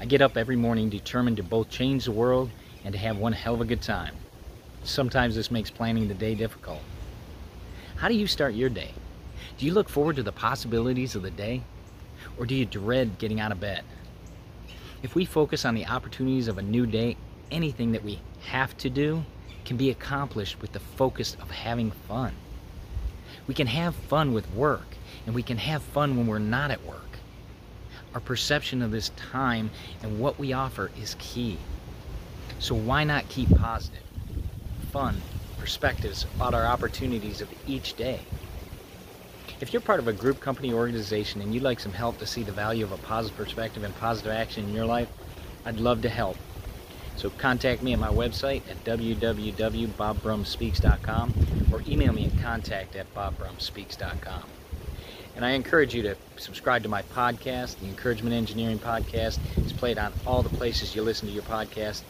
I get up every morning determined to both change the world and to have one hell of a good time. Sometimes this makes planning the day difficult. How do you start your day? Do you look forward to the possibilities of the day? Or do you dread getting out of bed? If we focus on the opportunities of a new day, anything that we have to do can be accomplished with the focus of having fun. We can have fun with work, and we can have fun when we're not at work. Our perception of this time and what we offer is key. So why not keep positive, fun perspectives about our opportunities of each day? If you're part of a group, company, organization, and you'd like some help to see the value of a positive perspective and positive action in your life, I'd love to help. So contact me at my website at www.bobbrumspeaks.com or email me at contact at bobbrumspeaks.com. And I encourage you to subscribe to my podcast, the Encouragement Engineering Podcast. It's played on all the places you listen to your podcast.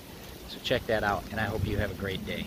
So check that out, and I hope you have a great day.